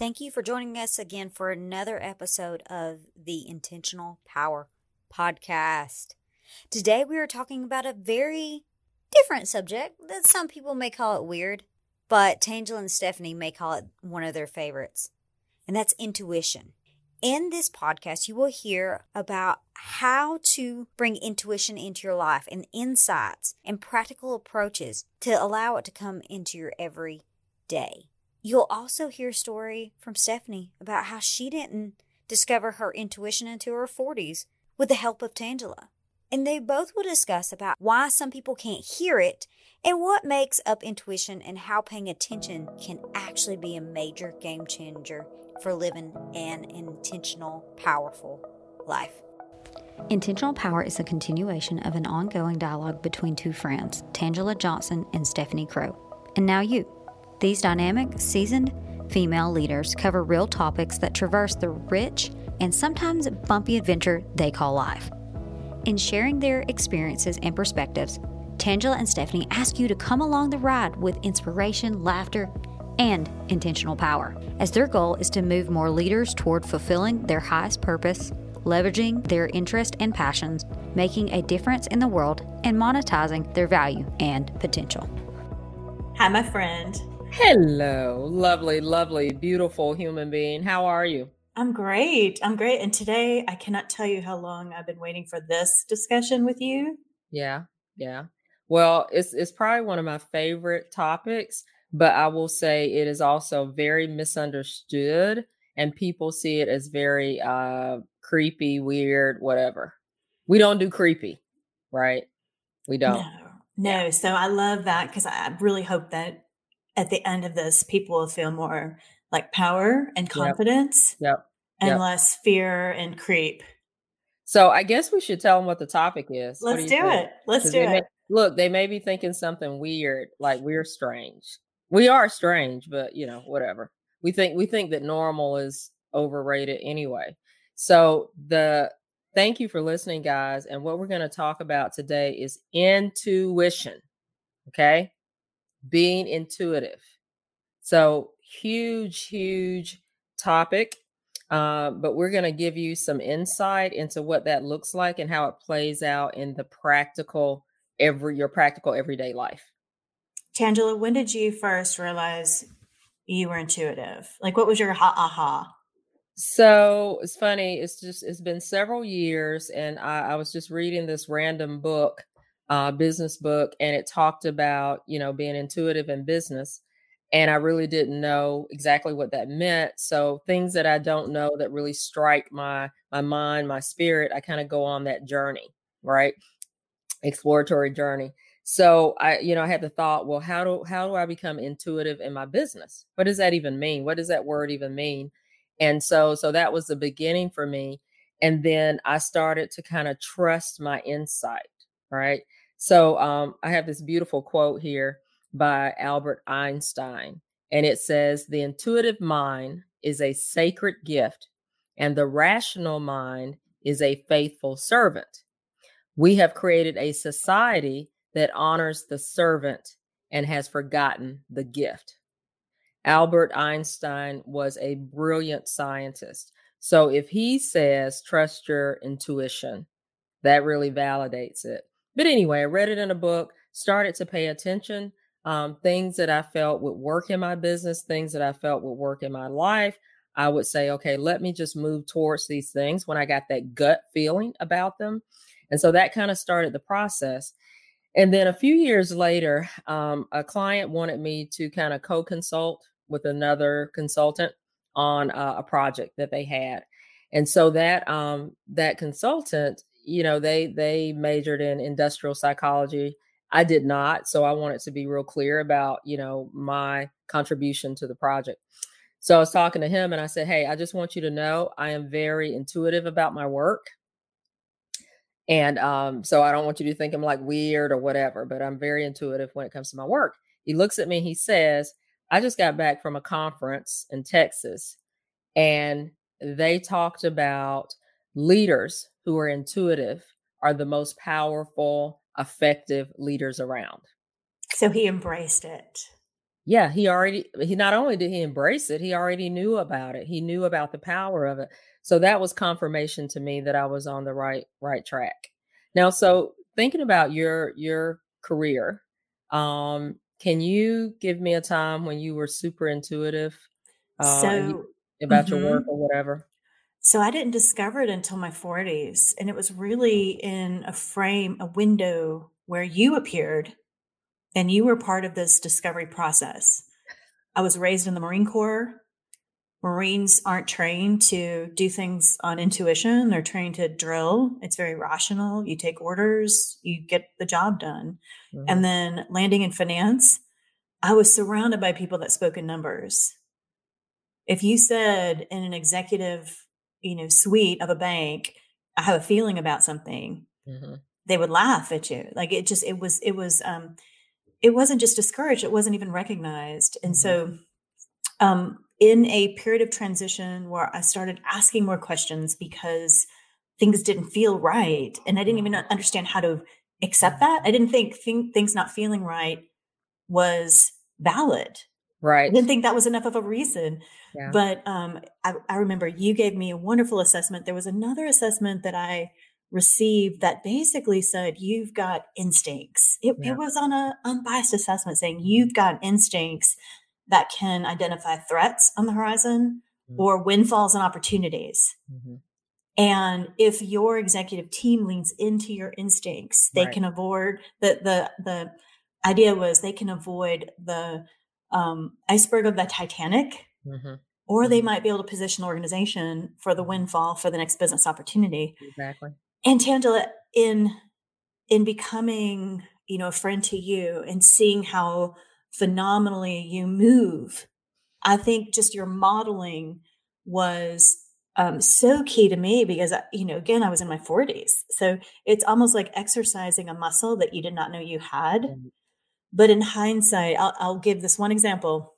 Thank you for joining us again for another episode of the Intentional Power Podcast. Today we are talking about a very different subject that some people may call it weird, but Tangela and Stefanie may call it one of their favorites, and that's intuition. In this podcast, you will hear about how to bring intuition into your life and insights and practical approaches to allow it to come into your every day. You'll also hear a story from Stefanie about how she didn't discover her intuition until her 40s with the help of Tangela. And they both will discuss about why some people can't hear it and what makes up intuition and how paying attention can actually be a major game changer for living an intentional, powerful life. Intentional Power is a continuation of an ongoing dialogue between two friends, Tangela Johnson and Stefanie Crow. And now you. These dynamic, seasoned female leaders cover real topics that traverse the rich and sometimes bumpy adventure they call life. In sharing their experiences and perspectives, Tangela and Stefanie ask you to come along the ride with inspiration, laughter, and intentional power, as their goal is to move more leaders toward fulfilling their highest purpose, leveraging their interest and passions, making a difference in the world, and monetizing their value and potential. Hi, my friend. Hello, lovely, lovely, beautiful human being. How are you? I'm great. I'm great. And today, I cannot tell you how long I've been waiting for this discussion with you. Yeah, yeah. Well, it's it's probably one of my favorite topics, but I will say it is also very misunderstood, and people see it as very uh, creepy, weird, whatever. We don't do creepy, right? We don't. No, no. So I love that because I really hope that at the end of this, people will feel more like power and confidence yep. Yep. and yep. less fear and creep. So I guess we should tell them what the topic is. Let's do, do it. Let's do it. May, look, they may be thinking something weird, like we're strange. We are strange, but you know, whatever. We think we think that normal is overrated anyway. So the thank you for listening, guys. And what we're going to talk about today is intuition. Okay being intuitive. So, huge, huge topic. Uh, but we're going to give you some insight into what that looks like and how it plays out in the practical every your practical everyday life. Tangela, when did you first realize you were intuitive? Like, what was your ha aha? So it's funny. It's just it's been several years, and I, I was just reading this random book uh, business book, and it talked about you know being intuitive in business, and I really didn't know exactly what that meant. So things that I don't know that really strike my my mind, my spirit, I kind of go on that journey, right? Exploratory journey. So I, you know, I had the thought, well, how do how do I become intuitive in my business? What does that even mean? What does that word even mean? And so so that was the beginning for me. And then I started to kind of trust my insight, right? So um, I have this beautiful quote here by Albert Einstein, and it says, The intuitive mind is a sacred gift, and the rational mind is a faithful servant. We have created a society that honors the servant and has forgotten the gift. Albert Einstein was a brilliant scientist. So if he says, trust your intuition, that really validates it. But anyway, I read it in a book, started to pay attention. Um, things that I felt would work in my business, things that I felt would work in my life. I would say, okay, let me just move towards these things when I got that gut feeling about them. And so that kind of started the process. And then a few years later, um, a client wanted me to kind of co consult with another consultant on uh, a project that they had. And so that um, that consultant you know they they majored in industrial psychology. I did not so i wanted to be real clear about you know my contribution to the project. So i was talking to him and i said hey i just want you to know i am very intuitive about my work and um, so i don't want you to think i'm like weird or whatever but i'm very intuitive when it comes to my work. He looks at me he says i just got back from a conference in texas and they talked about leaders who are intuitive are the most powerful, effective leaders around. So he embraced it. yeah, he already he not only did he embrace it, he already knew about it. He knew about the power of it. So that was confirmation to me that I was on the right right track. Now, so thinking about your your career, um, can you give me a time when you were super intuitive uh, So, about your mhm. work or whatever? So I didn't discover it until my 40s. And it was really in a frame, a window where you appeared and you were part of this discovery process. I was raised in the Marine Corps. Marines aren't trained to do things on intuition. They're trained to drill. It's very rational. You take orders, you get the job done. Mhm. And then landing in finance, I was surrounded by people that spoke in numbers. If you said in an executive, you know, suite of a bank, I have a feeling about something, Mhm. they would laugh at you. Like it just, it was, it was, um, it wasn't just discouraged, it wasn't even recognized. And Mhm. so, um, in a period of transition where I started asking more questions because things didn't feel right, and I didn't even Mhm. understand how to accept that. I didn't think, think things not feeling right was valid. right I Right. didn't think that was enough of a reason. Yeah. But um, I, I remember you gave me a wonderful assessment. There was another assessment that I received that basically said you've got instincts. It, Yeah. it was on a unbiased assessment saying you've got instincts that can identify threats on the horizon Mhm. or windfalls and opportunities. Mhm. And if your executive team leans into your instincts, they Right. can avoid the the the idea was they can avoid the um, iceberg of the Titanic, Mhm. or they Mhm. might be able to position the organization for the windfall for the next business opportunity. Exactly. And Tangela, in in becoming you know a friend to you and seeing how phenomenally you move, I think just your modeling was um, so key to me because I- you know again I was in my 40s, so it's almost like exercising a muscle that you did not know you had. Mhm. But in hindsight, I'll, I'll give this one example.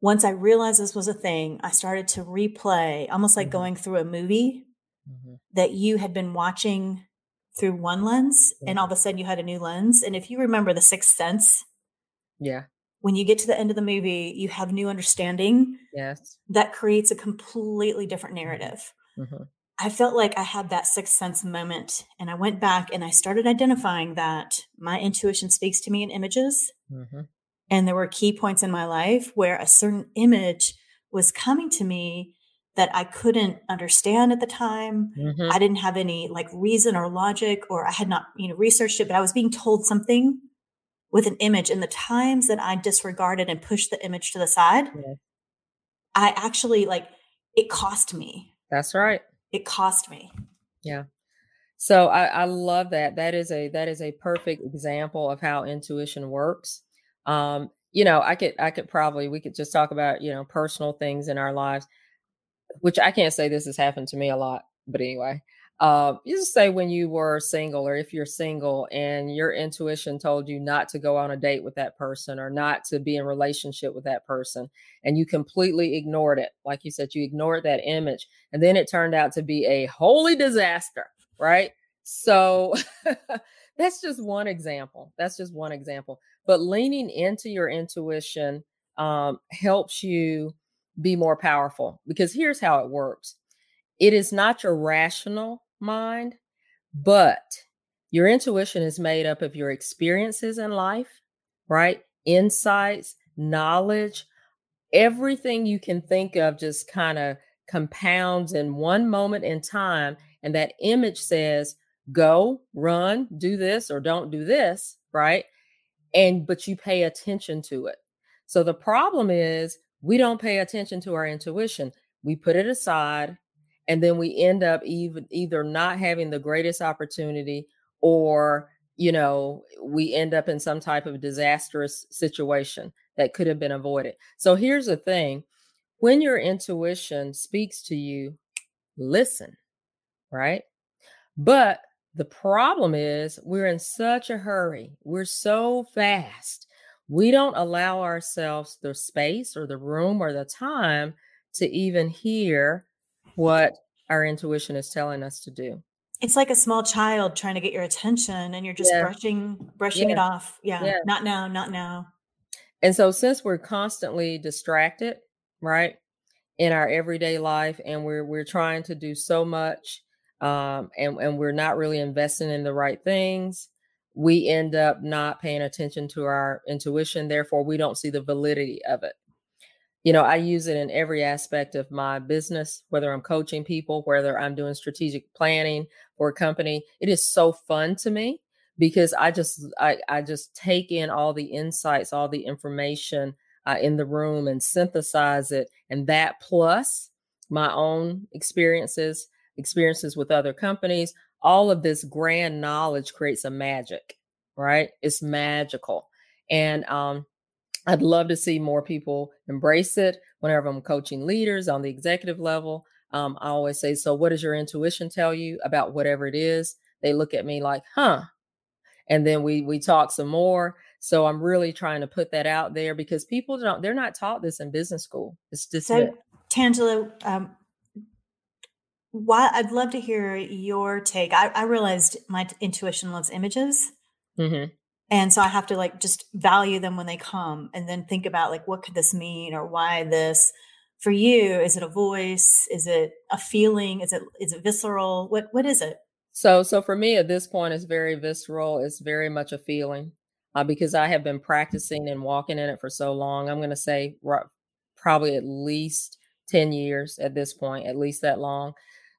Once I realized this was a thing, I started to replay, almost like Mhm. going through a movie Mhm. that you had been watching through one lens, and all of a sudden you had a new lens. And if you remember The Sixth Sense, Yeah. when you get to the end of the movie, you have new understanding Yes. that creates a completely different narrative. Mhm. I felt like I had that sixth sense moment, and I went back and I started identifying that my intuition speaks to me in images. And there were key points in my life where a certain image was coming to me that I couldn't understand at the time. Mhm. I didn't have any like reason or logic, or I had not, you know, researched it, but I was being told something with an image. And the times that I disregarded and pushed the image to the side, Yeah. I actually like it cost me. That's right. It cost me. Yeah. So I, I love that. That is a that is a perfect example of how intuition works. Um, you know, I could I could probably we could just talk about, you know, personal things in our lives, which I can't say this has happened to me a lot, but anyway. Uh, you just say when you were single or if you're single and your intuition told you not to go on a date with that person or not to be in relationship with that person and you completely ignored it like you said you ignored that image and then it turned out to be a holy disaster right so that's just one example that's just one example but leaning into your intuition um, helps you be more powerful because here's how it works. It is not your rational mind but your intuition is made up of your experiences in life right? Insights knowledge everything you can think of just kind of compounds in one moment in time and that image says go run do this or don't do this right? And but you pay attention to it. So the problem is we don't pay attention to our intuition. We put it aside and then we end up even either not having the greatest opportunity or you know we end up in some type of disastrous situation that could have been avoided. So here's the thing. When your intuition speaks to you listen right? But the problem is we're in such a hurry we're so fast we don't allow ourselves the space or the room or the time to even hear what our intuition is telling us to do It's like a small child trying to get your attention and you're just Yeah. brushing brushing it off. Yeah. Yeah. Not now, not now. And so, since we're constantly distracted, right, in our everyday life, and we're we're trying to do so much, um, and and we're not really investing in the right things, we end up not paying attention to our intuition. Therefore, we don't see the validity of it. You know, I use it in every aspect of my business, whether I'm coaching people, whether I'm doing strategic planning for a company. It is so fun to me because I just I, I just take in all the insights, all the information uh, in the room and synthesize it, and that plus my own experiences, experiences with other companies, all of this grand knowledge creates a magic, right? It's magical, and um, I'd love to see more people embrace it. Whenever I'm coaching leaders on the executive level, um, I always say, "So, what does your intuition tell you about whatever it is?" They look at me like, "Huh." and then we we talk some more so i'm really trying to put that out there because people don't they're not taught this in business school it's just so tangela um why i'd love to hear your take i, I realized my intuition loves images mm-hmm. and so i have to like just value them when they come and then think about like what could this mean or why this for you is it a voice is it a feeling is it is it visceral what what is it so, so for me at this point, it's very visceral. It's very much a feeling uh, because I have been practicing and walking in it for so long. I'm going to say r- probably at least 10 years at this point, at least that long.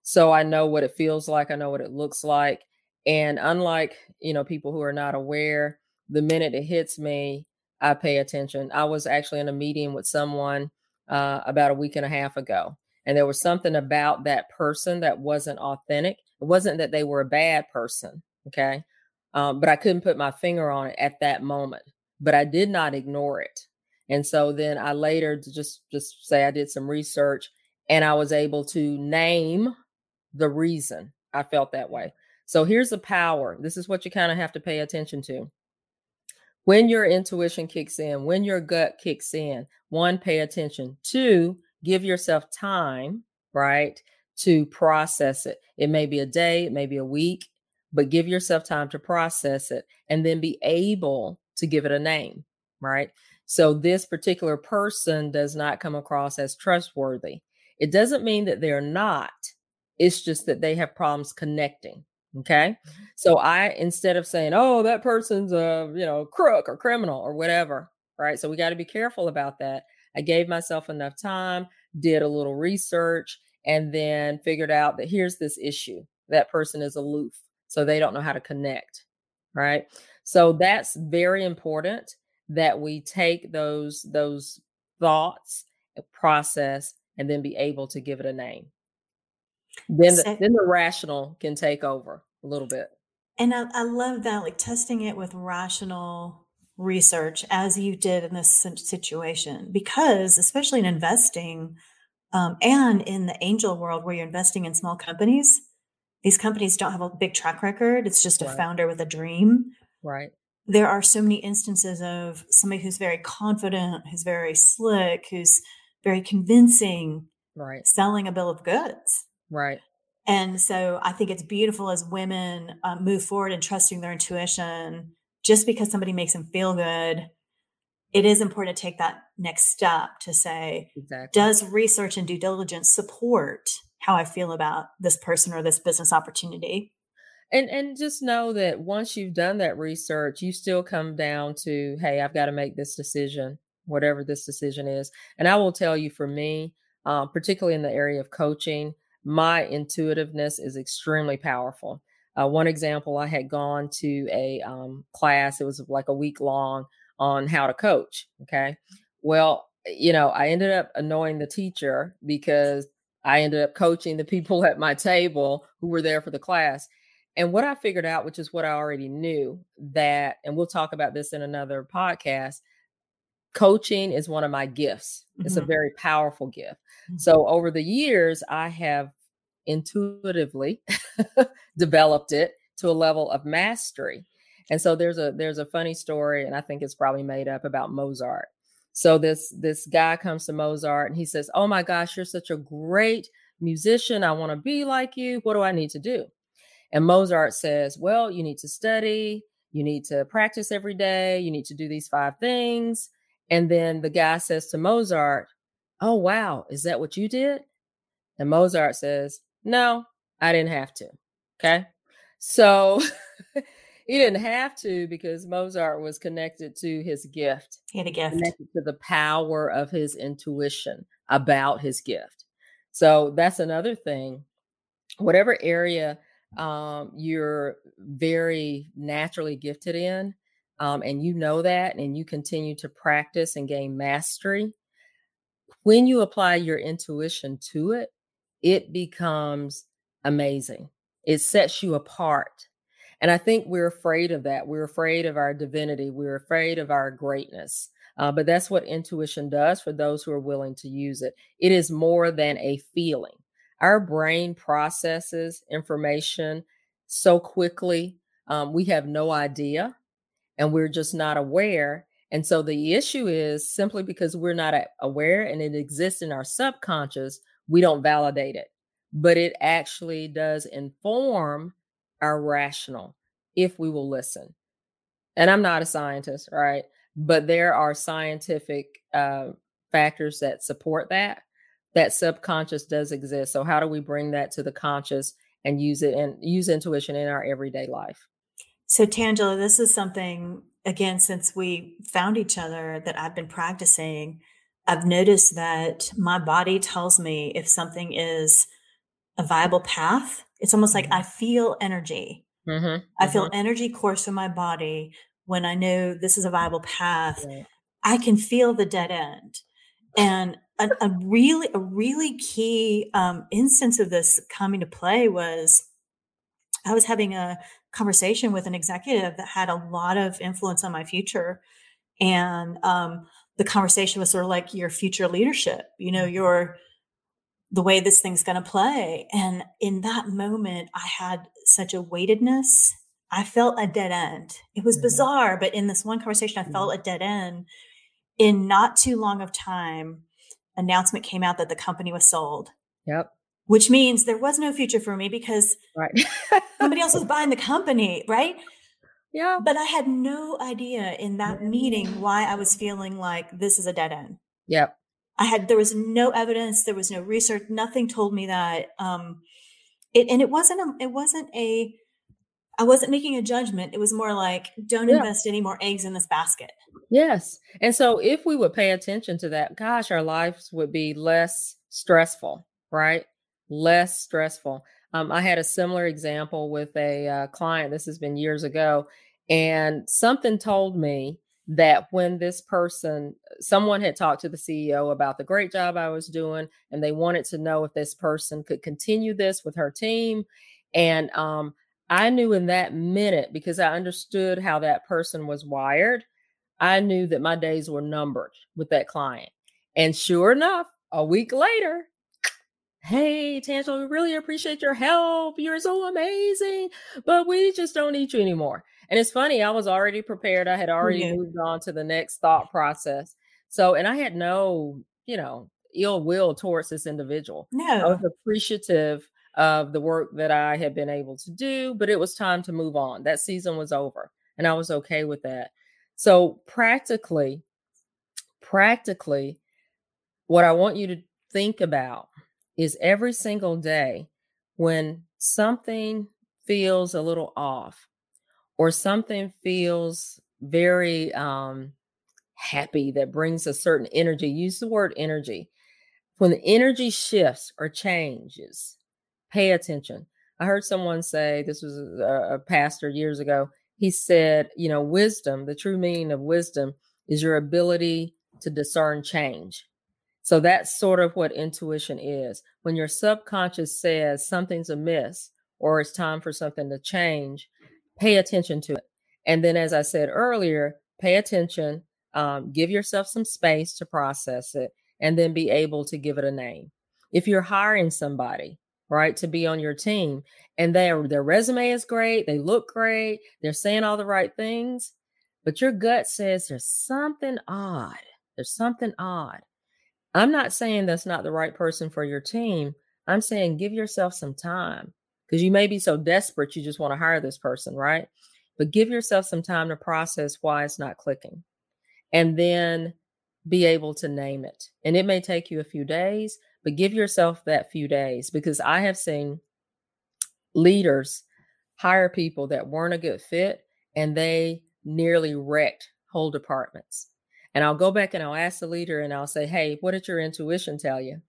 So I know what it feels like. I know what it looks like. And unlike, you know, people who are not aware, the minute it hits me, I pay attention. I was actually in a meeting with someone uh, about a week and a half ago, and there was something about that person that wasn't authentic. It wasn't that they were a bad person, okay? Um, but I couldn't put my finger on it at that moment. But I did not ignore it. And so then I later just just say I did some research and I was able to name the reason I felt that way. So here's the power. This is what you kind of have to pay attention to. When your intuition kicks in, when your gut kicks in, one, pay attention. Two, give yourself time, right? to process it. It may be a day, it may be a week, but give yourself time to process it and then be able to give it a name, right? So this particular person does not come across as trustworthy. It doesn't mean that they're not. It's just that they have problems connecting. Okay. Mm-hmm. So I, instead of saying, oh, that person's a, you know, crook or criminal or whatever, right? So we got to be careful about that. I gave myself enough time, did a little research, and then figured out that here's this issue that person is aloof so they don't know how to connect right so that's very important that we take those those thoughts process and then be able to give it a name then the, then the rational can take over a little bit and I, I love that like testing it with rational research as you did in this situation because especially in investing um, and in the angel world where you're investing in small companies, these companies don't have a big track record. It's just a right. founder with a dream. Right. There are so many instances of somebody who's very confident, who's very slick, who's very convincing, right, selling a bill of goods. Right. And so I think it's beautiful as women uh, move forward and trusting their intuition. Just because somebody makes them feel good it is important to take that next step to say, exactly. does research and due diligence support how I feel about this person or this business opportunity? And and just know that once you've done that research, you still come down to, hey, I've got to make this decision, whatever this decision is. And I will tell you, for me, uh, particularly in the area of coaching, my intuitiveness is extremely powerful. Uh, one example, I had gone to a um, class; it was like a week long on how to coach. Okay. Well, you know, I ended up annoying the teacher because I ended up coaching the people at my table who were there for the class. And what I figured out, which is what I already knew, that, and we'll talk about this in another podcast, coaching is one of my gifts. Mm-hmm. It's a mm-hmm. very powerful gift. Mm-hmm. So over the years, I have intuitively developed it to a level of mastery. And so there's a there's a funny story, and I think it's probably made up about Mozart. So this this guy comes to Mozart and he says, "Oh my gosh, you're such a great musician. I want to be like you. What do I need to do?" And Mozart says, "Well, you need to study. You need to practice every day. You need to do these five things." And then the guy says to Mozart, Oh, wow, is that what you did? And Mozart says, No, I didn't have to. Okay. So he didn't have to because Mozart was connected to his gift. He had a gift. Connected to the power of his intuition about his gift. So that's another thing. Whatever area um, you're very naturally gifted in, um, and you know that, and you continue to practice and gain mastery, when you apply your intuition to it, it becomes amazing. It sets you apart. And I think we're afraid of that. We're afraid of our divinity. We're afraid of our greatness. Uh, but that's what intuition does for those who are willing to use it. It is more than a feeling. Our brain processes information so quickly, um, we have no idea and we're just not aware. And so the issue is simply because we're not aware and it exists in our subconscious, we don't validate it. But it actually does inform our rational if we will listen. And I'm not a scientist, right? But there are scientific uh, factors that support that. That subconscious does exist. So how do we bring that to the conscious and use it and use intuition in our everyday life? So, Tangela, this is something, again, since we found each other that I've been practicing. I've noticed that my body tells me if something is a viable path. It's almost like I feel energy. Mm-hmm. I feel mm-hmm. energy course through my body when I know this is a viable path. Right. I can feel the dead end. And a, a really, a really key um, instance of this coming to play was I was having a conversation with an executive that had a lot of influence on my future. And um, the conversation was sort of like your future leadership, you know, your the way this thing's going to play. And in that moment, I had such a weightedness. I felt a dead end. It was mm-hmm. bizarre, but in this one conversation, I mm-hmm. felt a dead end. In not too long of time, announcement came out that the company was sold. Yep which means there was no future for me because right. somebody else was buying the company, right? Yeah. But I had no idea in that meeting why I was feeling like this is a dead end. Yep. I had there was no evidence, there was no research, nothing told me that. Um it and it wasn't a it wasn't a I wasn't making a judgment. It was more like, don't yeah. invest any more eggs in this basket. Yes. And so if we would pay attention to that, gosh, our lives would be less stressful, right? less stressful. Um, I had a similar example with a uh, client. This has been years ago. And something told me that when this person, someone had talked to the CEO about the great job I was doing, and they wanted to know if this person could continue this with her team. And um, I knew in that minute, because I understood how that person was wired, I knew that my days were numbered with that client. And sure enough, a week later, Hey, Tangela, we really appreciate your help. You're so amazing, but we just don't need you anymore. And it's funny, I was already prepared. I had already yeah. moved on to the next thought process. So, and I had no, you know, ill will towards this individual. No. I was appreciative of the work that I had been able to do, but it was time to move on. That season was over, and I was okay with that. So, practically, practically, what I want you to think about is every single day when something feels a little off or something feels very um, happy that brings a certain energy, use the word energy. When the energy shifts or changes, pay attention. I heard someone say, this was a, a pastor years ago, he said, you know, wisdom, the true meaning of wisdom is your ability to discern change. So that's sort of what intuition is. When your subconscious says something's amiss or it's time for something to change, pay attention to it. And then, as I said earlier, pay attention, um, give yourself some space to process it, and then be able to give it a name. If you're hiring somebody, right, to be on your team, and their their resume is great, they look great, they're saying all the right things, but your gut says there's something odd. There's something odd. I'm not saying that's not the right person for your team. I'm saying give yourself some time because you may be so desperate you just want to hire this person, right? But give yourself some time to process why it's not clicking. And then be able to name it. And it may take you a few days, but give yourself that few days because I have seen leaders hire people that weren't a good fit and they nearly wrecked whole departments. And I'll go back and I'll ask the leader and I'll say, Hey, what did your intuition tell you?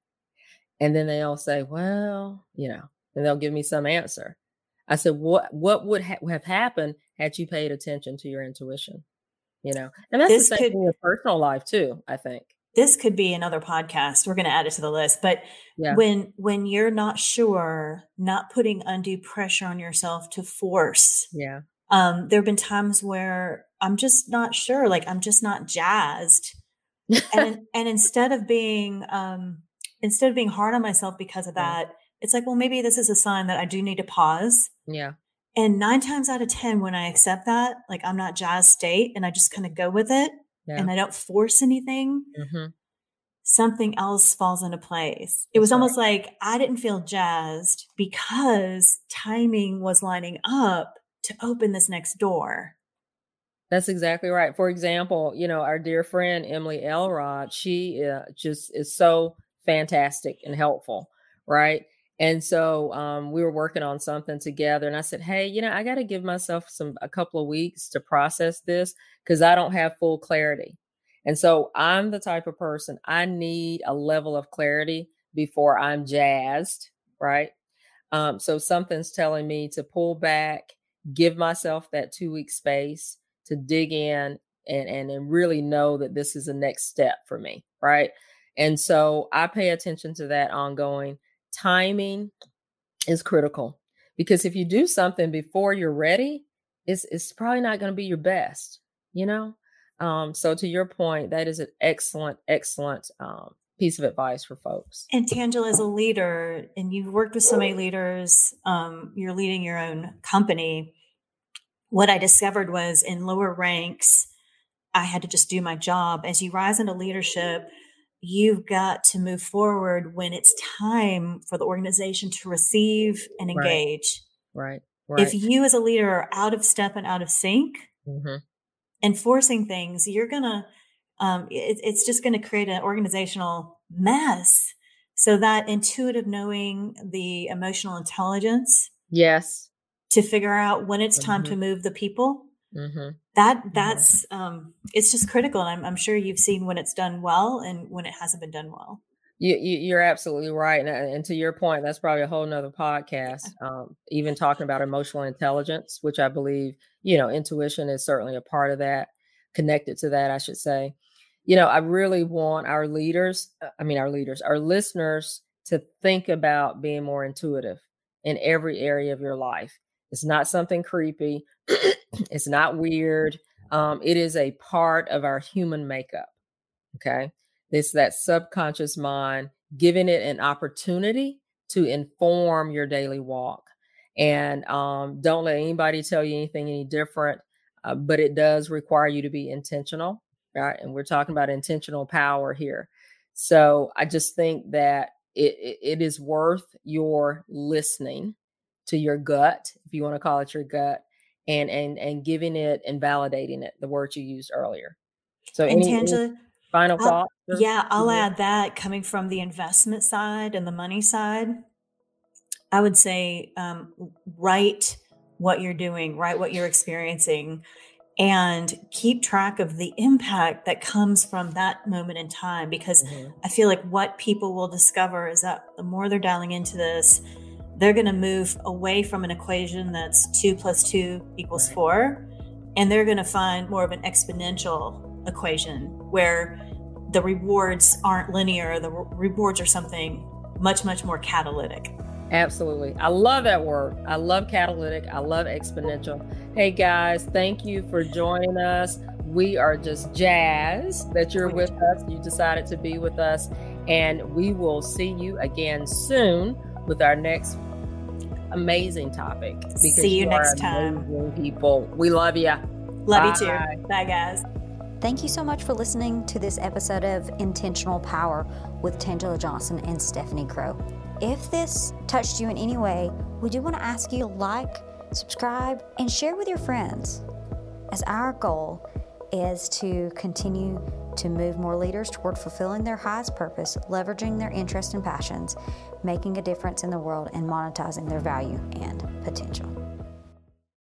And then they'll say, Well, you know, and they'll give me some answer. I said, What what would ha- have happened had you paid attention to your intuition? You know, and that's this the same could, in your personal life too, I think. This could be another podcast. We're going to add it to the list. But yeah. when when you're not sure, not putting undue pressure on yourself to force. Yeah. Um, there have been times where I'm just not sure, like I'm just not jazzed. and and instead of being um instead of being hard on myself because of that, it's like, well, maybe this is a sign that I do need to pause. Yeah. And nine times out of 10, when I accept that, like I'm not jazzed state and I just kind of go with it yeah. and I don't force anything, mm-hmm. something else falls into place. It was almost like I didn't feel jazzed because timing was lining up to open this next door. That's exactly right. For example, you know, our dear friend Emily Elrod, she uh, just is so fantastic and helpful, right? And so um, we were working on something together, and I said, "Hey, you know, I got to give myself some a couple of weeks to process this because I don't have full clarity." And so I'm the type of person I need a level of clarity before I'm jazzed, right? Um, so something's telling me to pull back, give myself that two week space to dig in and, and and really know that this is the next step for me, right? And so I pay attention to that ongoing. Timing is critical because if you do something before you're ready, it's it's probably not going to be your best, you know. Um, so to your point, that is an excellent, excellent um, piece of advice for folks. And Tangela, as a leader, and you've worked with so many leaders, um, you're leading your own company. What I discovered was in lower ranks, I had to just do my job. As you rise into leadership, you've got to move forward when it's time for the organization to receive and engage. Right. right. If you as a leader are out of step and out of sync mm-hmm. and forcing things, you're going to, um, it, it's just going to create an organizational mess. So that intuitive knowing, the emotional intelligence. Yes. To figure out when it's time mm-hmm. to move the people Mm-hmm. That that's um, it's just critical, and I'm, I'm sure you've seen when it's done well and when it hasn't been done well. You, you are absolutely right, and, and, to your point, that's probably a whole nother podcast. Um, even talking about emotional intelligence, which I believe you know, intuition is certainly a part of that. Connected to that, I should say. You know, I really want our leaders, uh, I mean, our leaders, our listeners, to think about being more intuitive in every area of your life. It's not something creepy. it's not weird. Um, it is a part of our human makeup. Okay. It's that subconscious mind giving it an opportunity to inform your daily walk. And um, don't let anybody tell you anything any different, uh, but it does require you to be intentional. Right. And we're talking about intentional power here. So I just think that it, it, it is worth your listening to your gut, if you want to call it your gut, and and and giving it and validating it, the words you used earlier. So and any, Tangela, final thought? Yeah, I'll add that coming from the investment side and the money side. I would say um, write what you're doing, write what you're experiencing, and keep track of the impact that comes from that moment in time. Because mm-hmm. I feel like what people will discover is that the more they're dialing into this, they're going to move away from an equation that's two plus two equals four, and they're going to find more of an exponential equation where the rewards aren't linear, the re- rewards are something much, much more catalytic. Absolutely. I love that word. I love catalytic. I love exponential. Hey guys, thank you for joining us. We are just jazzed that you're with us. You decided to be with us. And we will see you again soon with our next amazing topic. See you, you next time. People, we love you. Love Bye. you too. Bye, guys. Thank you so much for listening to this episode of Intentional Power with Tangela Johnson and Stefanie Crow. If this touched you in any way, we do want to ask you to like, subscribe, and share with your friends, as our goal is to continue to move more leaders toward fulfilling their highest purpose, leveraging their interests and passions, making a difference in the world, and monetizing their value and potential.